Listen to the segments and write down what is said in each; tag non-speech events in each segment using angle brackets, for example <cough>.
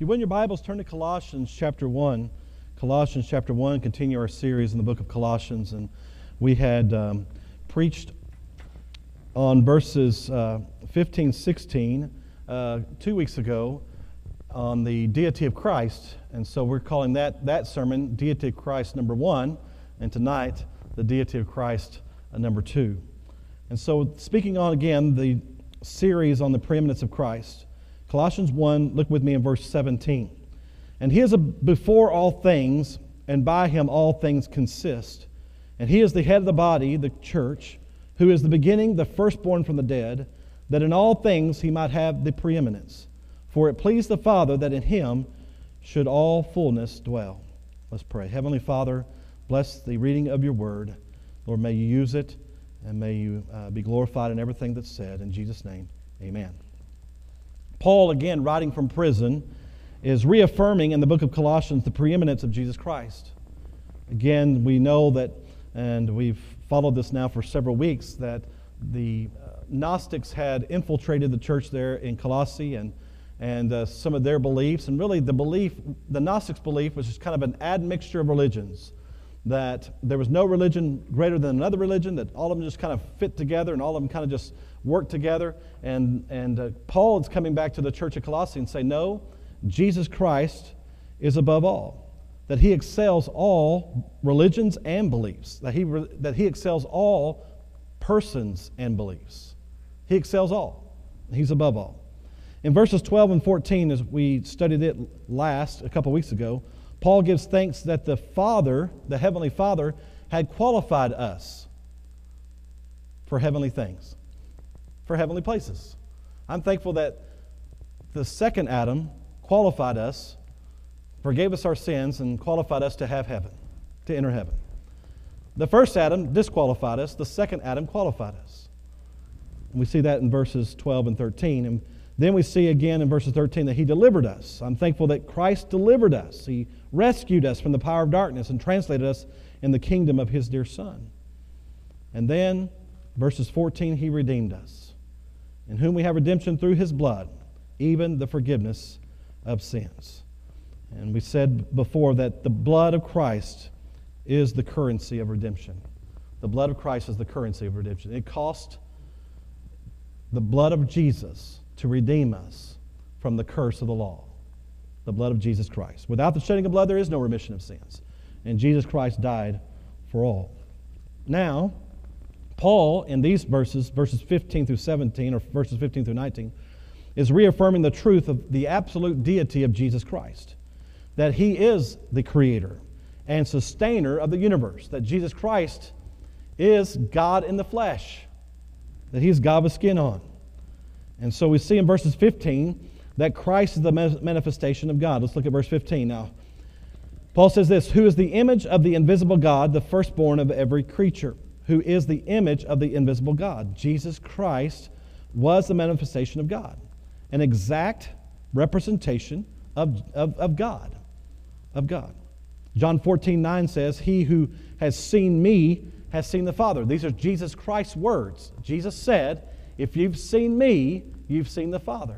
If you win your Bibles, turn to Colossians chapter 1. Colossians chapter 1, continue our series in the book of Colossians. And we had um, preached on verses uh, 15, 16 uh, two weeks ago on the deity of Christ. And so we're calling that, that sermon Deity of Christ number one. And tonight, the deity of Christ uh, number two. And so, speaking on again the series on the preeminence of Christ. Colossians 1, look with me in verse 17. And he is before all things, and by him all things consist. And he is the head of the body, the church, who is the beginning, the firstborn from the dead, that in all things he might have the preeminence. For it pleased the Father that in him should all fullness dwell. Let's pray. Heavenly Father, bless the reading of your word. Lord, may you use it, and may you uh, be glorified in everything that's said. In Jesus' name, amen. Paul, again, writing from prison, is reaffirming in the book of Colossians the preeminence of Jesus Christ. Again, we know that, and we've followed this now for several weeks, that the uh, Gnostics had infiltrated the church there in Colossae and, and uh, some of their beliefs. And really, the belief, the Gnostics' belief was just kind of an admixture of religions. That there was no religion greater than another religion, that all of them just kind of fit together and all of them kind of just work together. And, and uh, Paul is coming back to the church of Colossae and say, no, Jesus Christ is above all. That he excels all religions and beliefs. That he, that he excels all persons and beliefs. He excels all. He's above all. In verses 12 and 14, as we studied it last, a couple weeks ago, Paul gives thanks that the Father, the Heavenly Father, had qualified us for heavenly things for heavenly places. I'm thankful that the second Adam qualified us, forgave us our sins, and qualified us to have heaven, to enter heaven. The first Adam disqualified us, the second Adam qualified us. we see that in verses 12 and 13. And then we see again in verses 13 that he delivered us. I'm thankful that Christ delivered us. He rescued us from the power of darkness and translated us in the kingdom of his dear Son. And then, verses 14, he redeemed us in whom we have redemption through his blood, even the forgiveness of sins. And we said before that the blood of Christ is the currency of redemption. The blood of Christ is the currency of redemption. It cost the blood of Jesus to redeem us from the curse of the law. The blood of Jesus Christ. Without the shedding of blood, there is no remission of sins. And Jesus Christ died for all. Now, Paul, in these verses, verses 15 through 17, or verses 15 through 19, is reaffirming the truth of the absolute deity of Jesus Christ. That he is the creator and sustainer of the universe. That Jesus Christ is God in the flesh. That he's God with skin on. And so we see in verses 15 that Christ is the manifestation of God. Let's look at verse 15 now. Paul says this Who is the image of the invisible God, the firstborn of every creature? Who is the image of the invisible God. Jesus Christ was the manifestation of God, an exact representation of, of, of God. Of God. John 14, 9 says, He who has seen me has seen the Father. These are Jesus Christ's words. Jesus said, If you've seen me, you've seen the Father.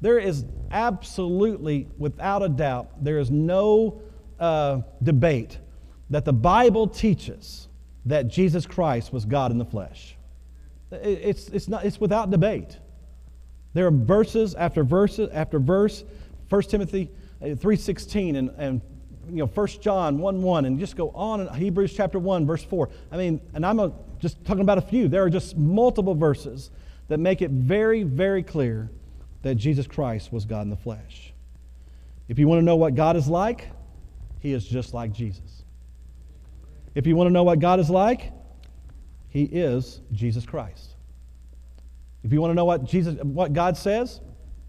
There is absolutely, without a doubt, there is no uh, debate that the Bible teaches that Jesus Christ was God in the flesh. It's, it's, not, it's without debate. There are verses after verse after verse, 1 Timothy uh, 3.16 and, and you know, 1 John 1 1, and just go on in Hebrews chapter 1, verse 4. I mean, and I'm a, just talking about a few. There are just multiple verses that make it very, very clear that Jesus Christ was God in the flesh. If you want to know what God is like, he is just like Jesus. If you want to know what God is like, He is Jesus Christ. If you want to know what Jesus what God says,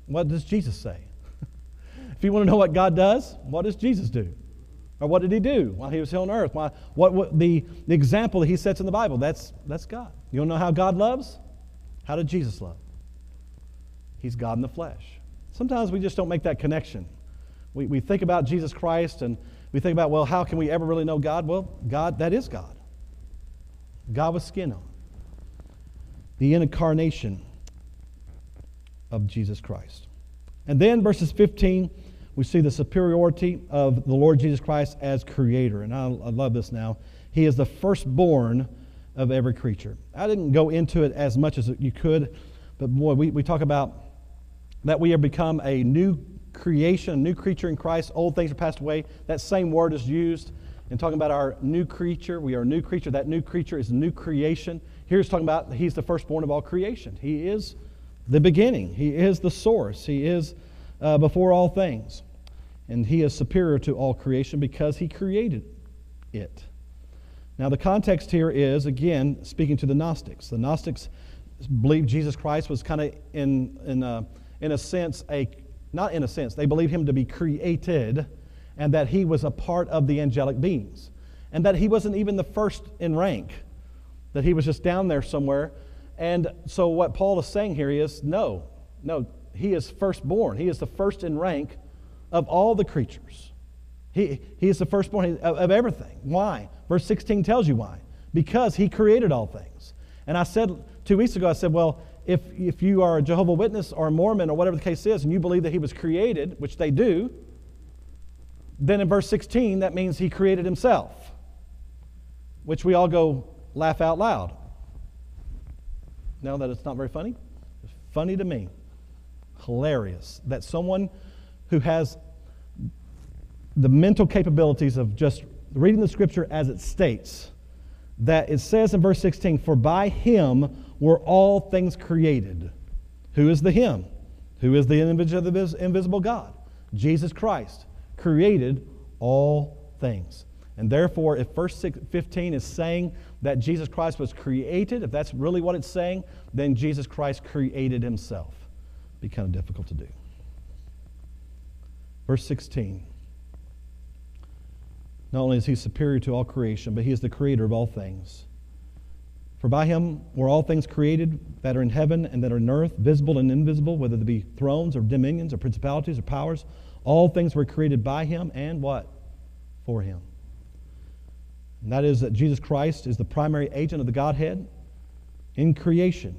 what does Jesus say? <laughs> if you want to know what God does, what does Jesus do? Or what did he do while he was here on earth? Why, what, what the, the example that he sets in the Bible, that's, that's God. You want to know how God loves? How did Jesus love? He's God in the flesh. Sometimes we just don't make that connection. We, we think about Jesus Christ and we think about, well, how can we ever really know God? Well, God, that is God. God with skin on. The incarnation of Jesus Christ. And then verses 15, we see the superiority of the Lord Jesus Christ as creator. And I, I love this now. He is the firstborn of every creature. I didn't go into it as much as you could, but boy, we, we talk about that we have become a new creation, a new creature in Christ. Old things are passed away. That same word is used in talking about our new creature. We are a new creature. That new creature is new creation. Here's talking about he's the firstborn of all creation. He is the beginning, he is the source, he is uh, before all things. And he is superior to all creation because he created it. Now, the context here is, again, speaking to the Gnostics. The Gnostics believed Jesus Christ was kind of, in, in, a, in a sense, a, not in a sense, they believed him to be created and that he was a part of the angelic beings. And that he wasn't even the first in rank, that he was just down there somewhere. And so, what Paul is saying here is no, no, he is firstborn. He is the first in rank of all the creatures. He, he is the firstborn of, of everything. Why? Verse 16 tells you why. Because he created all things. And I said two weeks ago, I said, well, if, if you are a Jehovah Witness or a Mormon or whatever the case is, and you believe that he was created, which they do, then in verse 16, that means he created himself, which we all go laugh out loud. Now that it's not very funny? It's funny to me. Hilarious that someone who has the mental capabilities of just reading the scripture as it states, that it says in verse 16, For by him were all things created. Who is the him? Who is the image of the invisible God? Jesus Christ created all things. And therefore, if verse 15 is saying that Jesus Christ was created, if that's really what it's saying, then Jesus Christ created himself. Be kind of difficult to do. Verse 16. Not only is he superior to all creation, but he is the creator of all things. For by him were all things created that are in heaven and that are in earth, visible and invisible, whether they be thrones or dominions or principalities or powers. All things were created by him and what? For him. And that is that Jesus Christ is the primary agent of the Godhead in creation.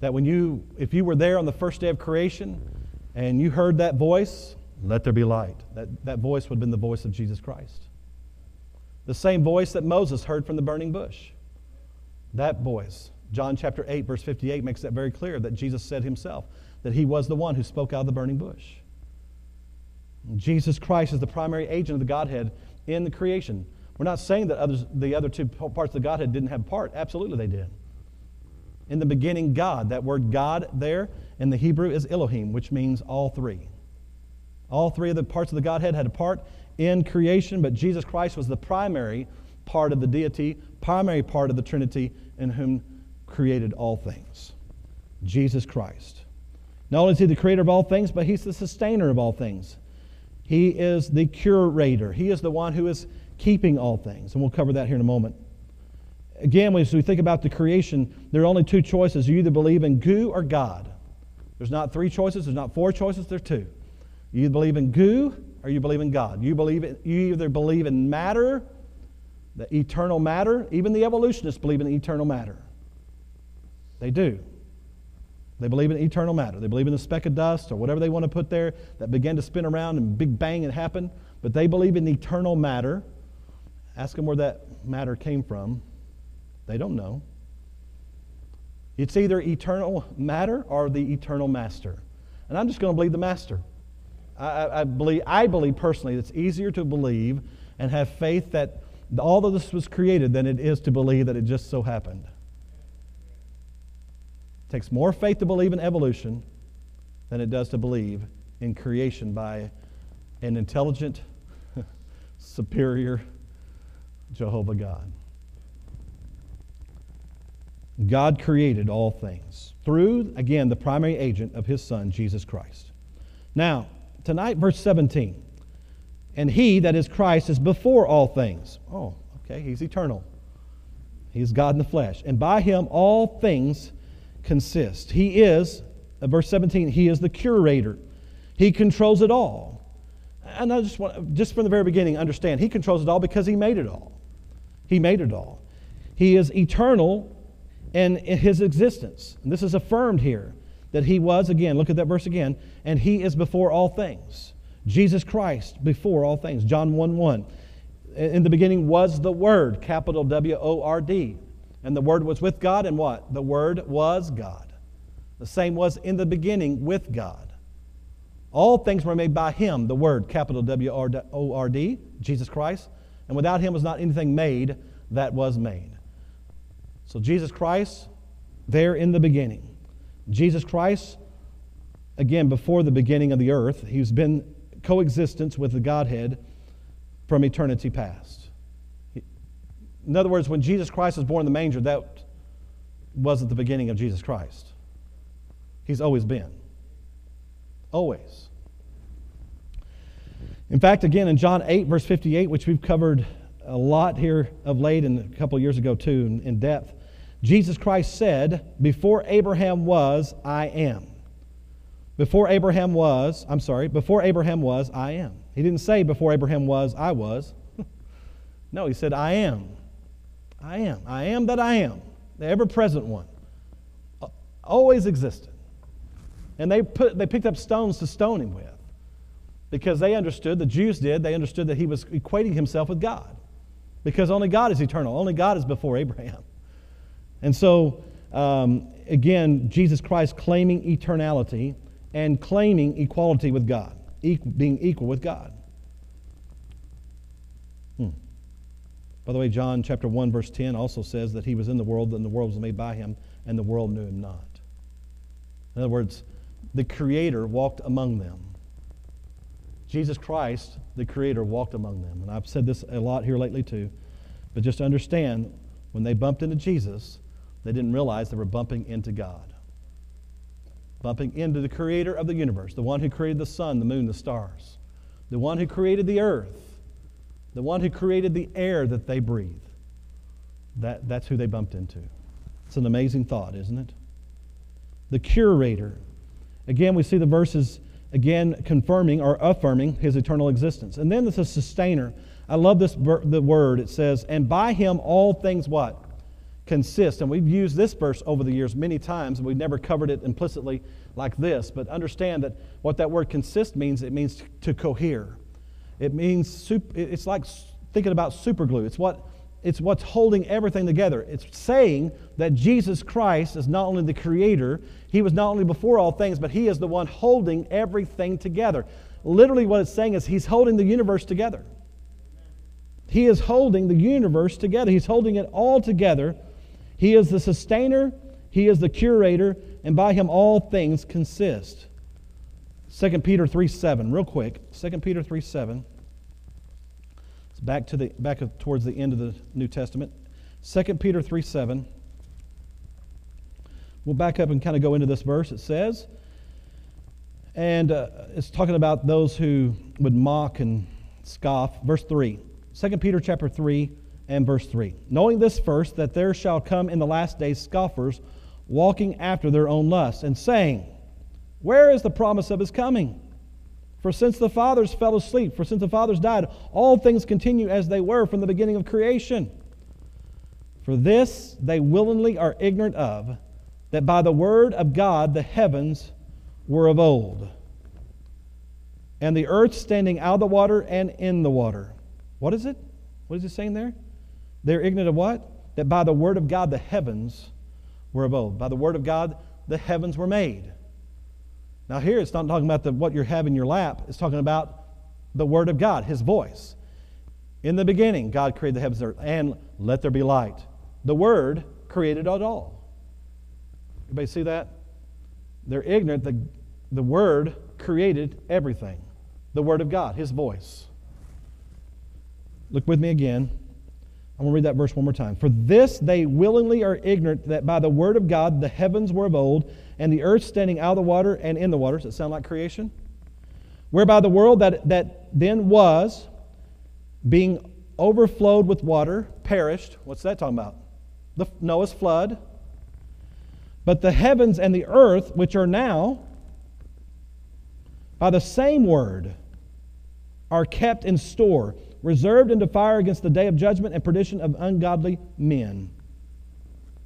That when you, if you were there on the first day of creation and you heard that voice, let there be light, that, that voice would have been the voice of Jesus Christ. The same voice that Moses heard from the burning bush. That voice. John chapter 8, verse 58 makes that very clear that Jesus said himself that he was the one who spoke out of the burning bush. Jesus Christ is the primary agent of the Godhead in the creation. We're not saying that others, the other two parts of the Godhead didn't have part. Absolutely, they did. In the beginning, God. That word God there in the Hebrew is Elohim, which means all three. All three of the parts of the Godhead had a part in creation, but Jesus Christ was the primary part of the deity, primary part of the Trinity, in whom created all things. Jesus Christ. Not only is he the creator of all things, but he's the sustainer of all things. He is the curator. He is the one who is keeping all things. And we'll cover that here in a moment. Again, as we think about the creation, there are only two choices. You either believe in goo or God. There's not three choices, there's not four choices, there are two. You believe in goo or you believe in God. You, believe in, you either believe in matter, the eternal matter, even the evolutionists believe in eternal matter. They do. They believe in eternal matter. They believe in the speck of dust or whatever they want to put there that began to spin around and big bang it happened. But they believe in eternal matter. Ask them where that matter came from. They don't know. It's either eternal matter or the eternal master. And I'm just going to believe the master. I, I, believe, I believe personally it's easier to believe and have faith that all of this was created than it is to believe that it just so happened. It takes more faith to believe in evolution than it does to believe in creation by an intelligent, <laughs> superior Jehovah God. God created all things through, again, the primary agent of his Son, Jesus Christ. Now, tonight, verse 17. And he, that is Christ, is before all things. Oh, okay, he's eternal. He's God in the flesh. And by him all things consist. He is, uh, verse 17, he is the curator. He controls it all. And I just want, just from the very beginning, understand, he controls it all because he made it all. He made it all. He is eternal in his existence. And this is affirmed here that he was, again, look at that verse again, and he is before all things. Jesus Christ before all things. John 1 1. In the beginning was the Word, capital W O R D. And the Word was with God, and what? The Word was God. The same was in the beginning with God. All things were made by Him, the Word, capital W O R D, Jesus Christ. And without Him was not anything made that was made. So Jesus Christ, there in the beginning. Jesus Christ, again, before the beginning of the earth, he's been coexistence with the Godhead from eternity past. In other words, when Jesus Christ was born in the manger, that wasn't the beginning of Jesus Christ. He's always been. Always. In fact, again, in John 8, verse 58, which we've covered a lot here of late and a couple of years ago too, in, in depth, Jesus Christ said, Before Abraham was, I am. Before Abraham was, I'm sorry, before Abraham was, I am. He didn't say before Abraham was, I was. <laughs> no, he said, I am. I am. I am that I am, the ever present one. Always existed. And they, put, they picked up stones to stone him with because they understood, the Jews did, they understood that he was equating himself with God because only God is eternal, only God is before Abraham. And so, um, again, Jesus Christ claiming eternality and claiming equality with God, being equal with God. Hmm. By the way, John chapter 1, verse 10 also says that he was in the world, and the world was made by him, and the world knew him not. In other words, the Creator walked among them. Jesus Christ, the Creator, walked among them. And I've said this a lot here lately too. But just understand, when they bumped into Jesus, they didn't realize they were bumping into God bumping into the creator of the universe, the one who created the sun, the moon, the stars, the one who created the earth, the one who created the air that they breathe. That, that's who they bumped into. It's an amazing thought, isn't it? The curator. Again, we see the verses again confirming or affirming his eternal existence. And then there's a sustainer. I love this the word. It says, "And by him all things what? Consist. And we've used this verse over the years many times, and we've never covered it implicitly like this. But understand that what that word consist means, it means to cohere. It means, it's like thinking about superglue. It's, what, it's what's holding everything together. It's saying that Jesus Christ is not only the creator, he was not only before all things, but he is the one holding everything together. Literally, what it's saying is he's holding the universe together. He is holding the universe together. He's holding it all together he is the sustainer, He is the curator, and by Him all things consist. 2 Peter 3 7, real quick. 2 Peter 3 7. It's back, to the, back towards the end of the New Testament. 2 Peter 3 7. We'll back up and kind of go into this verse. It says, and uh, it's talking about those who would mock and scoff. Verse 3. 2 Peter chapter 3, and verse 3. Knowing this first, that there shall come in the last days scoffers, walking after their own lusts, and saying, Where is the promise of his coming? For since the fathers fell asleep, for since the fathers died, all things continue as they were from the beginning of creation. For this they willingly are ignorant of, that by the word of God the heavens were of old, and the earth standing out of the water and in the water. What is it? What is it saying there? They're ignorant of what? That by the word of God the heavens were of old. By the word of God the heavens were made. Now, here it's not talking about the, what you have in your lap, it's talking about the word of God, his voice. In the beginning, God created the heavens and earth, and let there be light. The word created it all. Everybody see that? They're ignorant that the word created everything. The word of God, his voice. Look with me again. I'm going to read that verse one more time. For this they willingly are ignorant that by the word of God the heavens were of old, and the earth standing out of the water and in the waters. Does it sound like creation? whereby the world that, that then was, being overflowed with water, perished. What's that talking about? The Noah's flood. But the heavens and the earth, which are now, by the same word, are kept in store, reserved into fire against the day of judgment and perdition of ungodly men.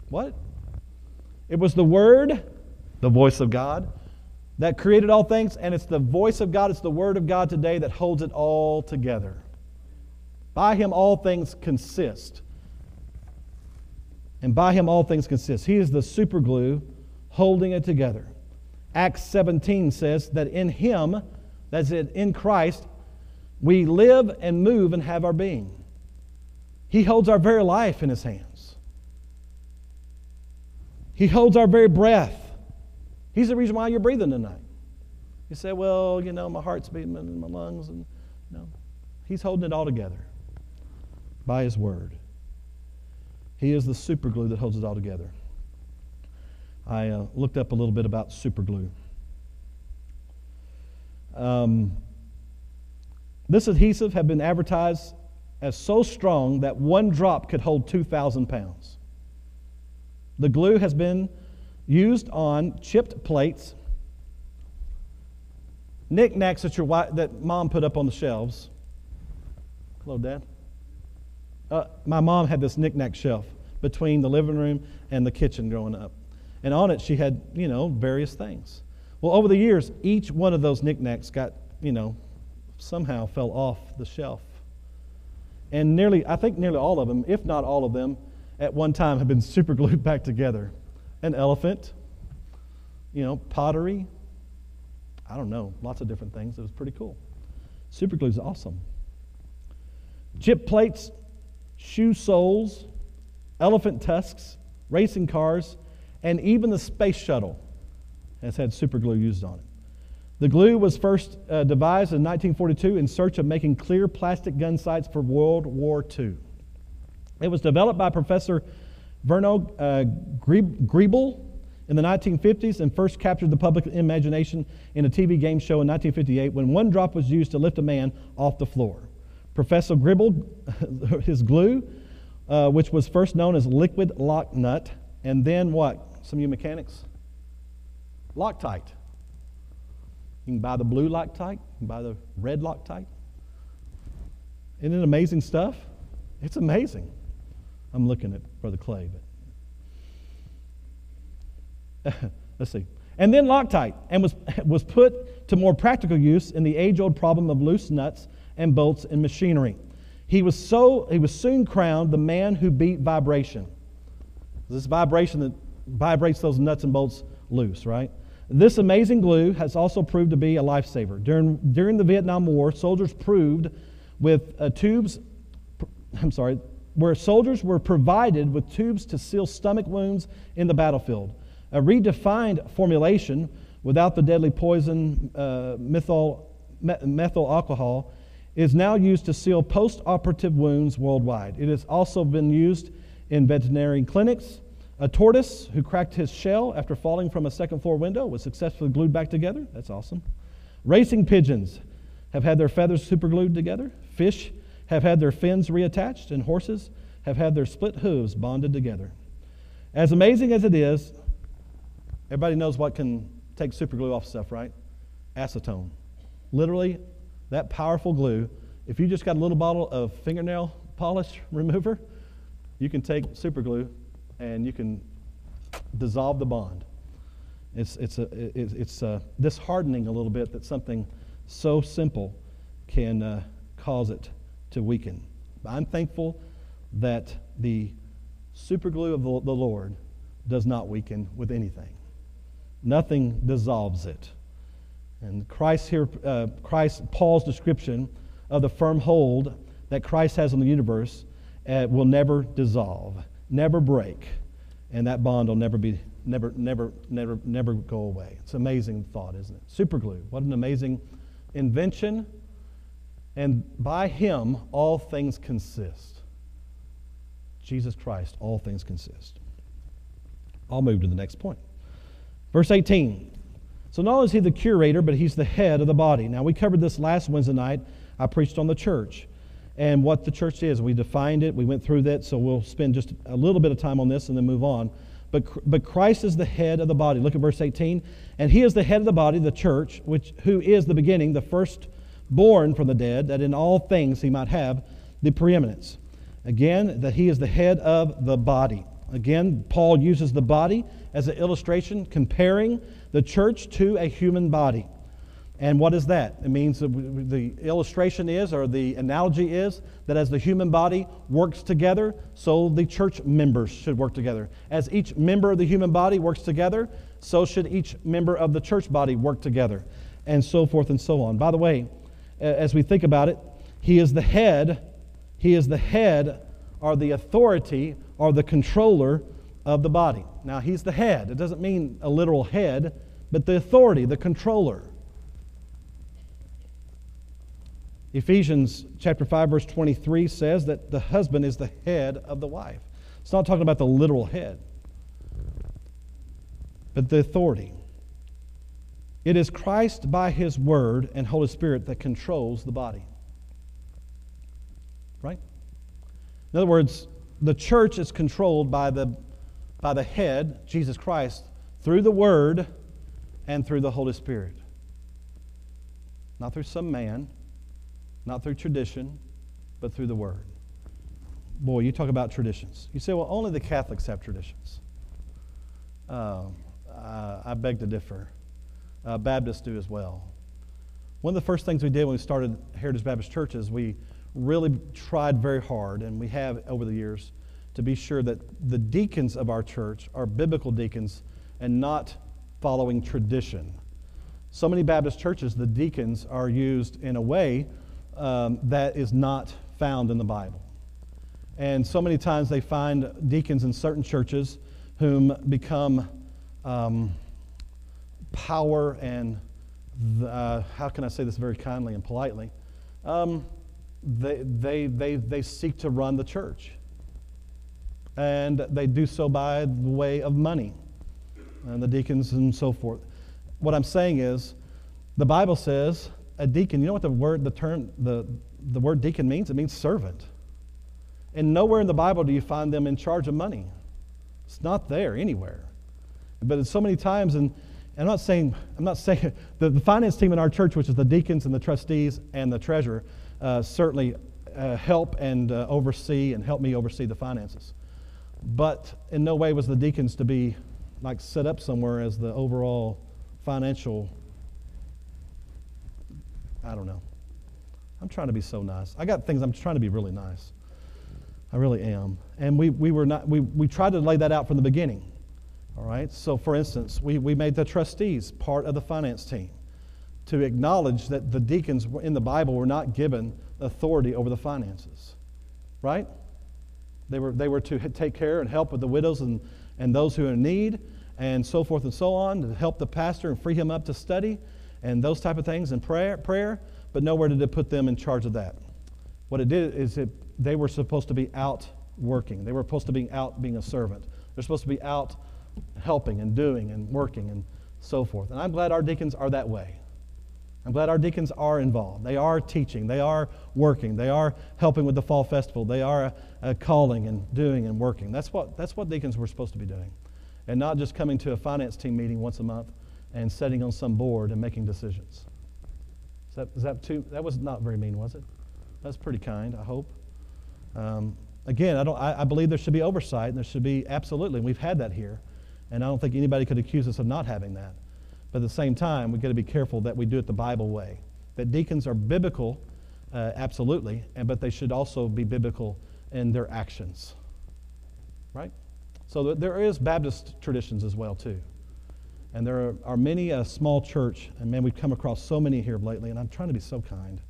What? It was the Word, the voice of God, that created all things, and it's the voice of God, it's the Word of God today that holds it all together. By Him, all things consist. And by Him, all things consist. He is the superglue holding it together. Acts 17 says that in Him, that's it, in Christ, we live and move and have our being. He holds our very life in His hands. He holds our very breath. He's the reason why you're breathing tonight. You say, well, you know, my heart's beating in my lungs. And no, He's holding it all together by His Word. He is the superglue that holds it all together. I uh, looked up a little bit about superglue. Um, this adhesive had been advertised as so strong that one drop could hold 2,000 pounds. The glue has been used on chipped plates, knickknacks that, your wife, that mom put up on the shelves. Hello, Dad. Uh, my mom had this knickknack shelf between the living room and the kitchen growing up. And on it, she had, you know, various things. Well, over the years, each one of those knickknacks got, you know, somehow fell off the shelf. And nearly, I think nearly all of them, if not all of them, at one time have been <laughs> super glued back together. An elephant, you know, pottery, I don't know, lots of different things. It was pretty cool. Super glue is awesome. Chip plates, shoe soles, elephant tusks, racing cars, and even the space shuttle has had super glue used on it. The glue was first uh, devised in 1942 in search of making clear plastic gun sights for World War II. It was developed by Professor Verno uh, Krieble in the 1950s and first captured the public imagination in a TV game show in 1958 when one drop was used to lift a man off the floor. Professor Krieble, <laughs> his glue, uh, which was first known as liquid lock nut, and then what? Some of you mechanics? Loctite. You can buy the blue Loctite, you can buy the red Loctite. Isn't it amazing stuff? It's amazing. I'm looking at Brother Clay, but <laughs> let's see. And then Loctite, and was, <laughs> was put to more practical use in the age-old problem of loose nuts and bolts in machinery. He was so he was soon crowned the man who beat vibration. This vibration that vibrates those nuts and bolts loose, right? This amazing glue has also proved to be a lifesaver. During, during the Vietnam War, soldiers proved with uh, tubes, I'm sorry, where soldiers were provided with tubes to seal stomach wounds in the battlefield. A redefined formulation without the deadly poison uh, methyl, methyl alcohol is now used to seal post operative wounds worldwide. It has also been used in veterinary clinics a tortoise who cracked his shell after falling from a second floor window was successfully glued back together. That's awesome. Racing pigeons have had their feathers superglued together. Fish have had their fins reattached, and horses have had their split hooves bonded together. As amazing as it is, everybody knows what can take superglue off stuff, right? Acetone. Literally, that powerful glue, if you just got a little bottle of fingernail polish remover, you can take superglue and you can dissolve the bond. It's, it's, a, it's, it's a disheartening a little bit that something so simple can uh, cause it to weaken. But I'm thankful that the superglue of the, the Lord does not weaken with anything. Nothing dissolves it. And Christ here, uh, Christ, Paul's description of the firm hold that Christ has on the universe uh, will never dissolve never break, and that bond will never be never never never never go away. It's an amazing thought, isn't it? Super glue. What an amazing invention. And by him all things consist. Jesus Christ, all things consist. I'll move to the next point. Verse 18. So not only is he the curator, but he's the head of the body. Now, we covered this last Wednesday night. I preached on the church and what the church is. We defined it, we went through that, so we'll spend just a little bit of time on this and then move on. But, but Christ is the head of the body. Look at verse 18. And he is the head of the body, the church, which, who is the beginning, the firstborn from the dead, that in all things he might have the preeminence. Again, that he is the head of the body. Again, Paul uses the body as an illustration, comparing the church to a human body. And what is that? It means the illustration is, or the analogy is, that as the human body works together, so the church members should work together. As each member of the human body works together, so should each member of the church body work together, and so forth and so on. By the way, as we think about it, he is the head, he is the head, or the authority, or the controller of the body. Now, he's the head. It doesn't mean a literal head, but the authority, the controller. Ephesians chapter 5 verse 23 says that the husband is the head of the wife. It's not talking about the literal head, but the authority. It is Christ by his word and Holy Spirit that controls the body. Right? In other words, the church is controlled by the, by the head, Jesus Christ, through the word and through the Holy Spirit. Not through some man, not through tradition, but through the Word. Boy, you talk about traditions. You say, well, only the Catholics have traditions. Uh, I beg to differ. Uh, Baptists do as well. One of the first things we did when we started Heritage Baptist Church is we really tried very hard, and we have over the years, to be sure that the deacons of our church are biblical deacons and not following tradition. So many Baptist churches, the deacons are used in a way um, that is not found in the Bible. And so many times they find deacons in certain churches whom become um, power and, uh, how can I say this very kindly and politely? Um, they, they, they, they seek to run the church. And they do so by the way of money, and the deacons and so forth. What I'm saying is, the Bible says a deacon, you know what the word, the term, the, the word deacon means? It means servant. And nowhere in the Bible do you find them in charge of money. It's not there anywhere. But it's so many times, and, I'm not saying, I'm not saying, <laughs> the, the finance team in our church, which is the deacons and the trustees and the treasurer, uh, certainly uh, help and uh, oversee and help me oversee the finances. But in no way was the deacons to be like set up somewhere as the overall financial I don't know. I'm trying to be so nice. I got things I'm trying to be really nice. I really am. And we, we were not, we, we tried to lay that out from the beginning. All right. So, for instance, we, we made the trustees part of the finance team to acknowledge that the deacons in the Bible were not given authority over the finances. Right? They were, they were to take care and help with the widows and, and those who are in need and so forth and so on, to help the pastor and free him up to study and those type of things and prayer, prayer, but nowhere did it put them in charge of that. What it did is it, they were supposed to be out working. They were supposed to be out being a servant. They're supposed to be out helping and doing and working and so forth. And I'm glad our deacons are that way. I'm glad our deacons are involved. They are teaching. They are working. They are helping with the fall festival. They are uh, calling and doing and working. That's what, that's what deacons were supposed to be doing. And not just coming to a finance team meeting once a month and sitting on some board and making decisions. Is that, is that too? That was not very mean, was it? That's pretty kind, I hope. Um, again, I, don't, I, I, believe there should be oversight, and there should be absolutely, we've had that here. And I don't think anybody could accuse us of not having that. But at the same time, we've got to be careful that we do it the Bible way. That deacons are biblical, uh, absolutely, and, but they should also be biblical in their actions. Right? So there is Baptist traditions as well, too. And there are, many a small church, and man, we've come across so many here lately, and I'm trying to be so kind.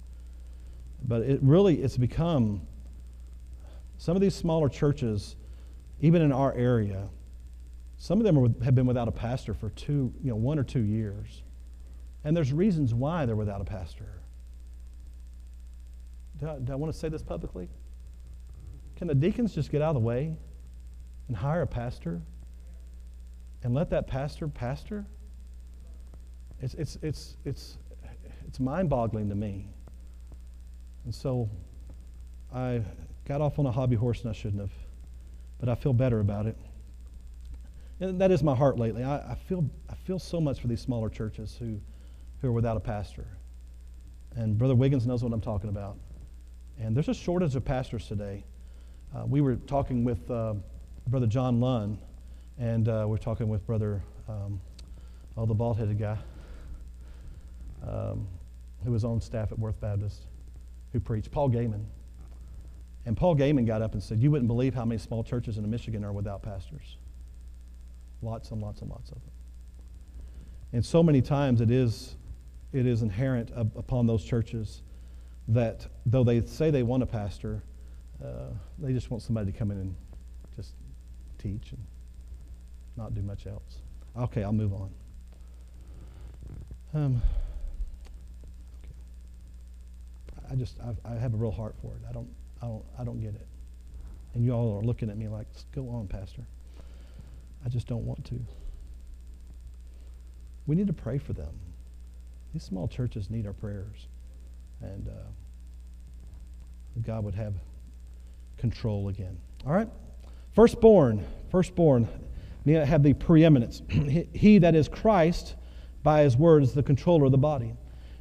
But it really, it's become some of these smaller churches, even in our area, some of them are, have been without a pastor for two, you know, one or two years. And there's reasons why they're without a pastor. Do I, do I want to say this publicly? Can the deacons just get out of the way and hire a pastor and let that pastor pastor? It's, it's, it's, it's, it's mind boggling to me. And so I got off on a hobby horse and I shouldn't have, but I feel better about it. And that is my heart lately. I, I, feel, I feel so much for these smaller churches who, who are without a pastor. And Brother Wiggins knows what I'm talking about. And there's a shortage of pastors today. Uh, we were talking with uh, Brother John Lunn, and uh, we're talking with Brother, um, oh, the bald headed guy, um, who was on staff at Worth Baptist, who preached, Paul Gaiman. And Paul Gaiman got up and said, You wouldn't believe how many small churches in Michigan are without pastors. Lots and lots and lots of them. And so many times it is, it is inherent upon those churches that though they say they want a pastor, uh, they just want somebody to come in and just teach and not do much else. Okay, I'll move on. Um, okay. I just I, I have a real heart for it. I don't I don't I don't get it. And you all are looking at me like, go on, Pastor. I just don't want to. We need to pray for them. These small churches need our prayers. And uh, God would have control again. All right? Firstborn, firstborn, have the preeminence. <clears throat> he that is Christ, by his word, is the controller of the body.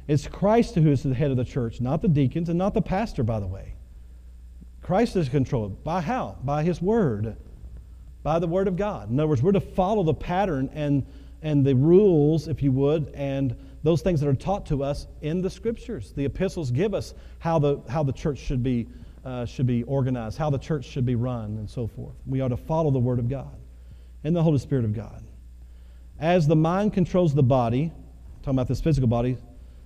It's Christ who is the head of the church, not the deacons and not the pastor, by the way. Christ is controlled. By how? By his word by the Word of God. In other words, we're to follow the pattern and, and the rules, if you would, and those things that are taught to us in the Scriptures. The epistles give us how the, how the church should be, uh, should be organized, how the church should be run, and so forth. We are to follow the Word of God and the Holy Spirit of God. As the mind controls the body, talking about this physical body,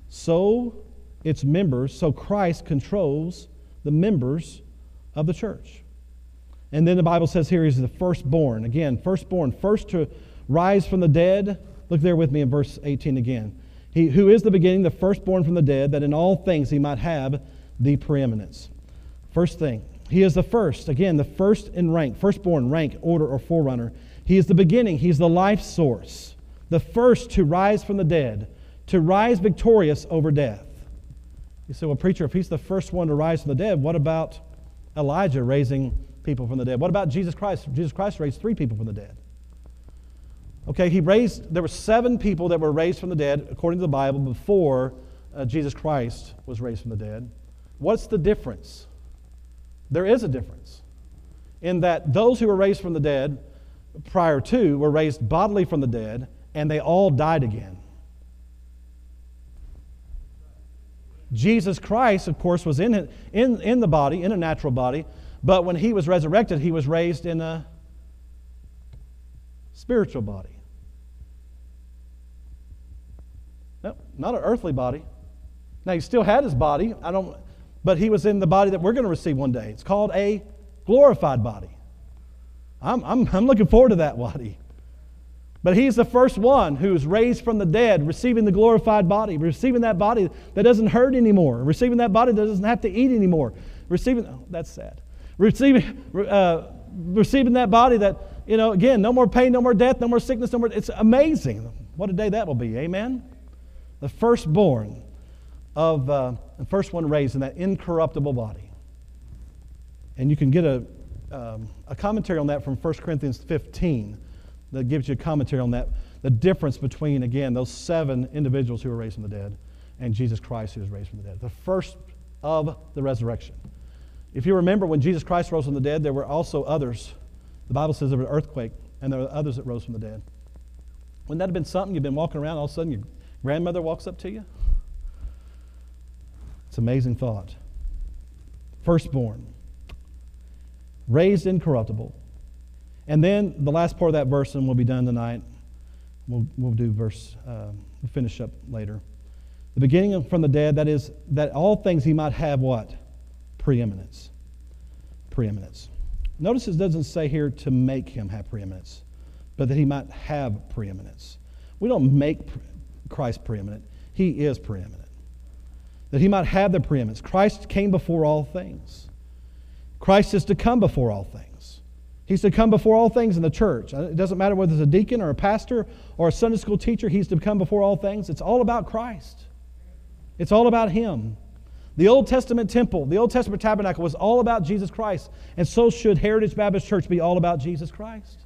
so its members, so Christ controls the members of the church. And then the Bible says here he's the firstborn. Again, firstborn, first to rise from the dead. Look there with me in verse 18 again. He who is the beginning, the firstborn from the dead, that in all things he might have the preeminence. First thing, he is the first. Again, the first in rank, firstborn, rank, order, or forerunner. He is the beginning. He's the life source, the first to rise from the dead, to rise victorious over death. You say, well, preacher, if he's the first one to rise from the dead, what about Elijah raising people from the dead. What about Jesus Christ? Jesus Christ raised three people from the dead. Okay, he raised, there were seven people that were raised from the dead, according to the Bible, before uh, Jesus Christ was raised from the dead. What's the difference? There is a difference in that those who were raised from the dead prior to were raised bodily from the dead, and they all died again. Jesus Christ, of course, was in, in, in the body, in a natural body, but when he was resurrected, he was raised in a spiritual body. No, not an earthly body. Now he still had his body. I don't but he was in the body that we're going to receive one day. It's called a glorified body. I'm, I'm, I'm looking forward to that body. But he's the first one who's raised from the dead, receiving the glorified body, receiving that body that doesn't hurt anymore, receiving that body that doesn't have to eat anymore, receiving, oh, that's sad receiving, uh, receiving that body that, you know, again, no more pain, no more death, no more sickness, no more. It's amazing. What a day that will be. Amen? The firstborn of uh, the first one raised in that incorruptible body. And you can get a, um, a commentary on that from 1 Corinthians 15 that gives you a commentary on that. The difference between, again, those seven individuals who were raised from the dead and Jesus Christ who was raised from the dead. The first of the resurrection. If you remember when Jesus Christ rose from the dead, there were also others. The Bible says there was an earthquake, and there were others that rose from the dead. Wouldn't that have been something? You've been walking around, all of a sudden your grandmother walks up to you? It's an amazing thought. Firstborn, raised incorruptible. And then the last part of that verse, and we'll be done tonight. We'll, we'll do verse, uh, we'll finish up later. The beginning from the dead, that is, that all things he might have what? preeminence. Preeminence. Notice it doesn't say here to make him have preeminence, but that he might have preeminence. We don't make Christ preeminent, he is preeminent. That he might have the preeminence. Christ came before all things. Christ is to come before all things. He's to come before all things in the church. Uh, it doesn't matter whether it's a deacon or a pastor or a Sunday school teacher, he's to come before all things. It's all about Christ, it's all about Him. The Old Testament temple, the Old Testament tabernacle was all about Jesus Christ, and so should Heritage Baptist Church be all about Jesus Christ.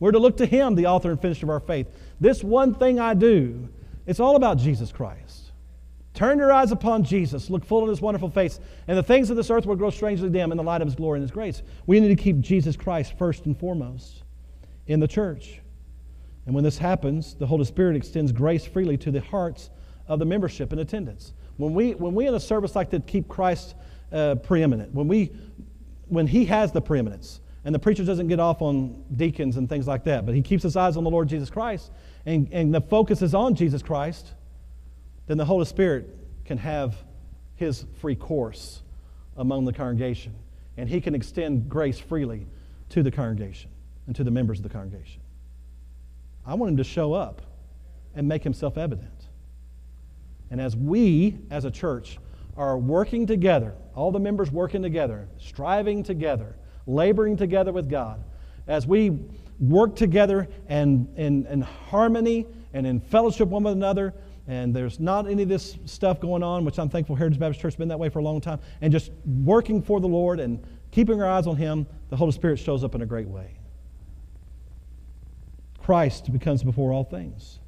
We're to look to Him, the author and finisher of our faith. This one thing I do, it's all about Jesus Christ. Turn your eyes upon Jesus. Look full in his wonderful face. And the things of this earth will grow strangely dim in the light of his glory and his grace. We need to keep Jesus Christ first and foremost in the church. And when this happens, the Holy Spirit extends grace freely to the hearts of the membership and attendance. When we, when we in a service like that keep Christ uh, preeminent, when, we, when he has the preeminence, and the preacher doesn't get off on deacons and things like that, but he keeps his eyes on the Lord Jesus Christ, and, and the focus is on Jesus Christ, then the Holy Spirit can have his free course among the congregation. And he can extend grace freely to the congregation and to the members of the congregation. I want him to show up and make himself evident. And as we, as a church, are working together, all the members working together, striving together, laboring together with God, as we work together and in, harmony and in fellowship one with another, and there's not any of this stuff going on, which I'm thankful Heritage Baptist Church has been that way for a long time, and just working for the Lord and keeping our eyes on Him, the Holy Spirit shows up in a great way. Christ becomes before all things.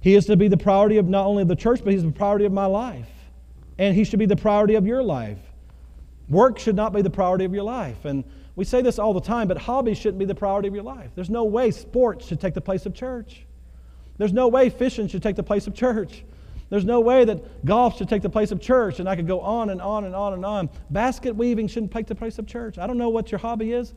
He is to be the priority of not only the church, but He's the priority of my life. And He should be the priority of your life. Work should not be the priority of your life. And we say this all the time, but hobbies shouldn't be the priority of your life. There's no way sports should take the place of church. There's no way fishing should take the place of church. There's no way that golf should take the place of church, and I could go on and on and on and on. Basket weaving shouldn't take the place of church. I don't know what your hobby is,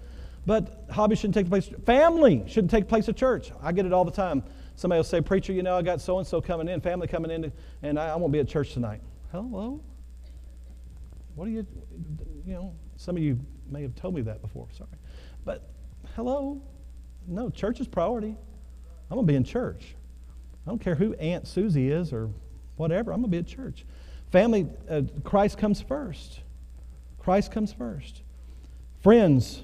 but hobby shouldn't take the place. Family shouldn't take place of church. I get it all the time. Somebody will say, "Preacher, you know, I got so and so coming in, family coming in, and I, I won't be at church tonight." Hello. What are you? You know, some of you may have told me that before. Sorry, but hello. No, church is priority. I'm gonna be in church. I don't care who Aunt Susie is or whatever. I'm going to be at church. Family, uh, Christ comes first. Christ comes first. Friends,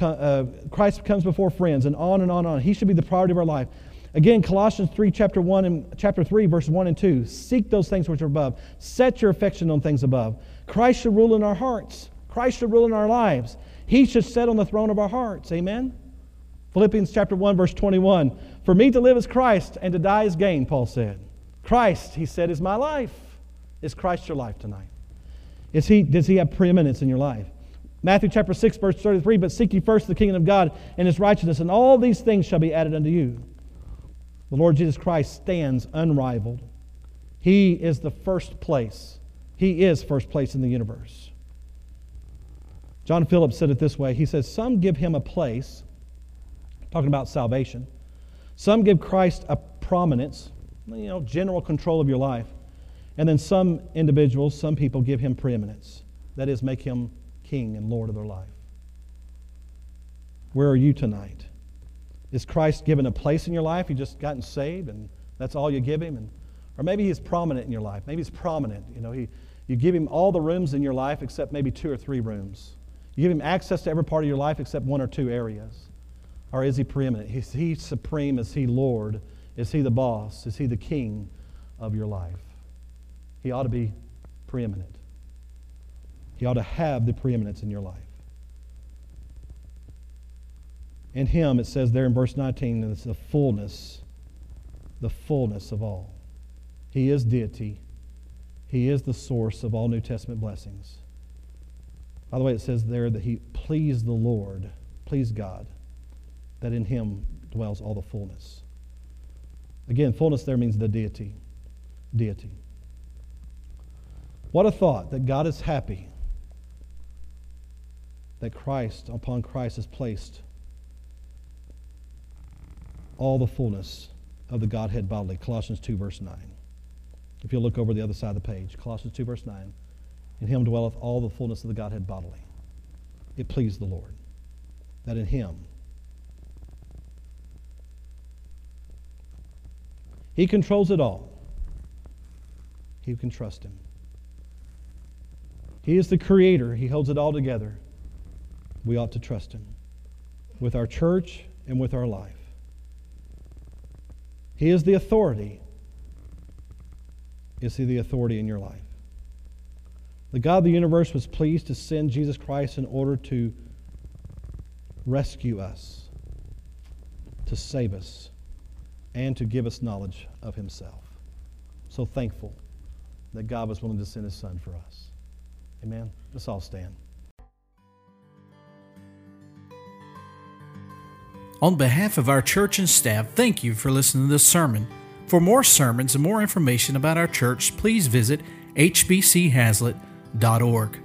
uh, Christ comes before friends, and on and on and on. He should be the priority of our life. Again, Colossians 3, chapter 1 and chapter 3, verses 1 and 2. Seek those things which are above. Set your affection on things above. Christ should rule in our hearts. Christ should rule in our lives. He should sit on the throne of our hearts. Amen? Philippians chapter 1, verse 21. For me to live is Christ, and to die is gain, Paul said. Christ, he said, is my life. Is Christ your life tonight? Is he, does he have preeminence in your life? Matthew chapter 6, verse 33 But seek ye first the kingdom of God and his righteousness, and all these things shall be added unto you. The Lord Jesus Christ stands unrivaled. He is the first place. He is first place in the universe. John Phillips said it this way He says, Some give him a place talking about salvation. Some give Christ a prominence, you know, general control of your life. And then some individuals, some people give him preeminence. That is, make him king and Lord of their life. Where are you tonight? Is Christ given a place in your life? You just gotten saved and that's all you give him? And, or maybe he's prominent in your life. Maybe he's prominent. You know, he, you give him all the rooms in your life except maybe two or three rooms. You give him access to every part of your life except one or two areas. Or is he preeminent? Is he supreme? Is he Lord? Is he the boss? Is he the king of your life? He ought to be preeminent. He ought to have the preeminence in your life. In him, it says there in verse 19, that it's the fullness, the fullness of all. He is deity. He is the source of all New Testament blessings. By the way, it says there that he pleased the Lord, pleased God that in him dwells all the fullness. Again, fullness there means the deity. Deity. What a thought that God is happy that Christ, upon Christ, has placed all the fullness of the Godhead bodily. Colossians 2, verse 9. If you look over the other side of the page, Colossians 2, verse 9. In him dwelleth all the fullness of the Godhead bodily. It pleased the Lord that in him He controls it all. You can trust him. He is the creator. He holds it all together. We ought to trust him. with our church and with our life. He is the authority. Is He the authority in your life? The God of the universe was pleased to send Jesus Christ in order to rescue us, to save us, and to give us knowledge of Himself. So thankful that God was willing to send His Son for us. Amen. Let's all stand. On behalf of our church and staff, thank you for listening to this sermon. For more sermons and more information about our church, please visit hbchazlitt.org.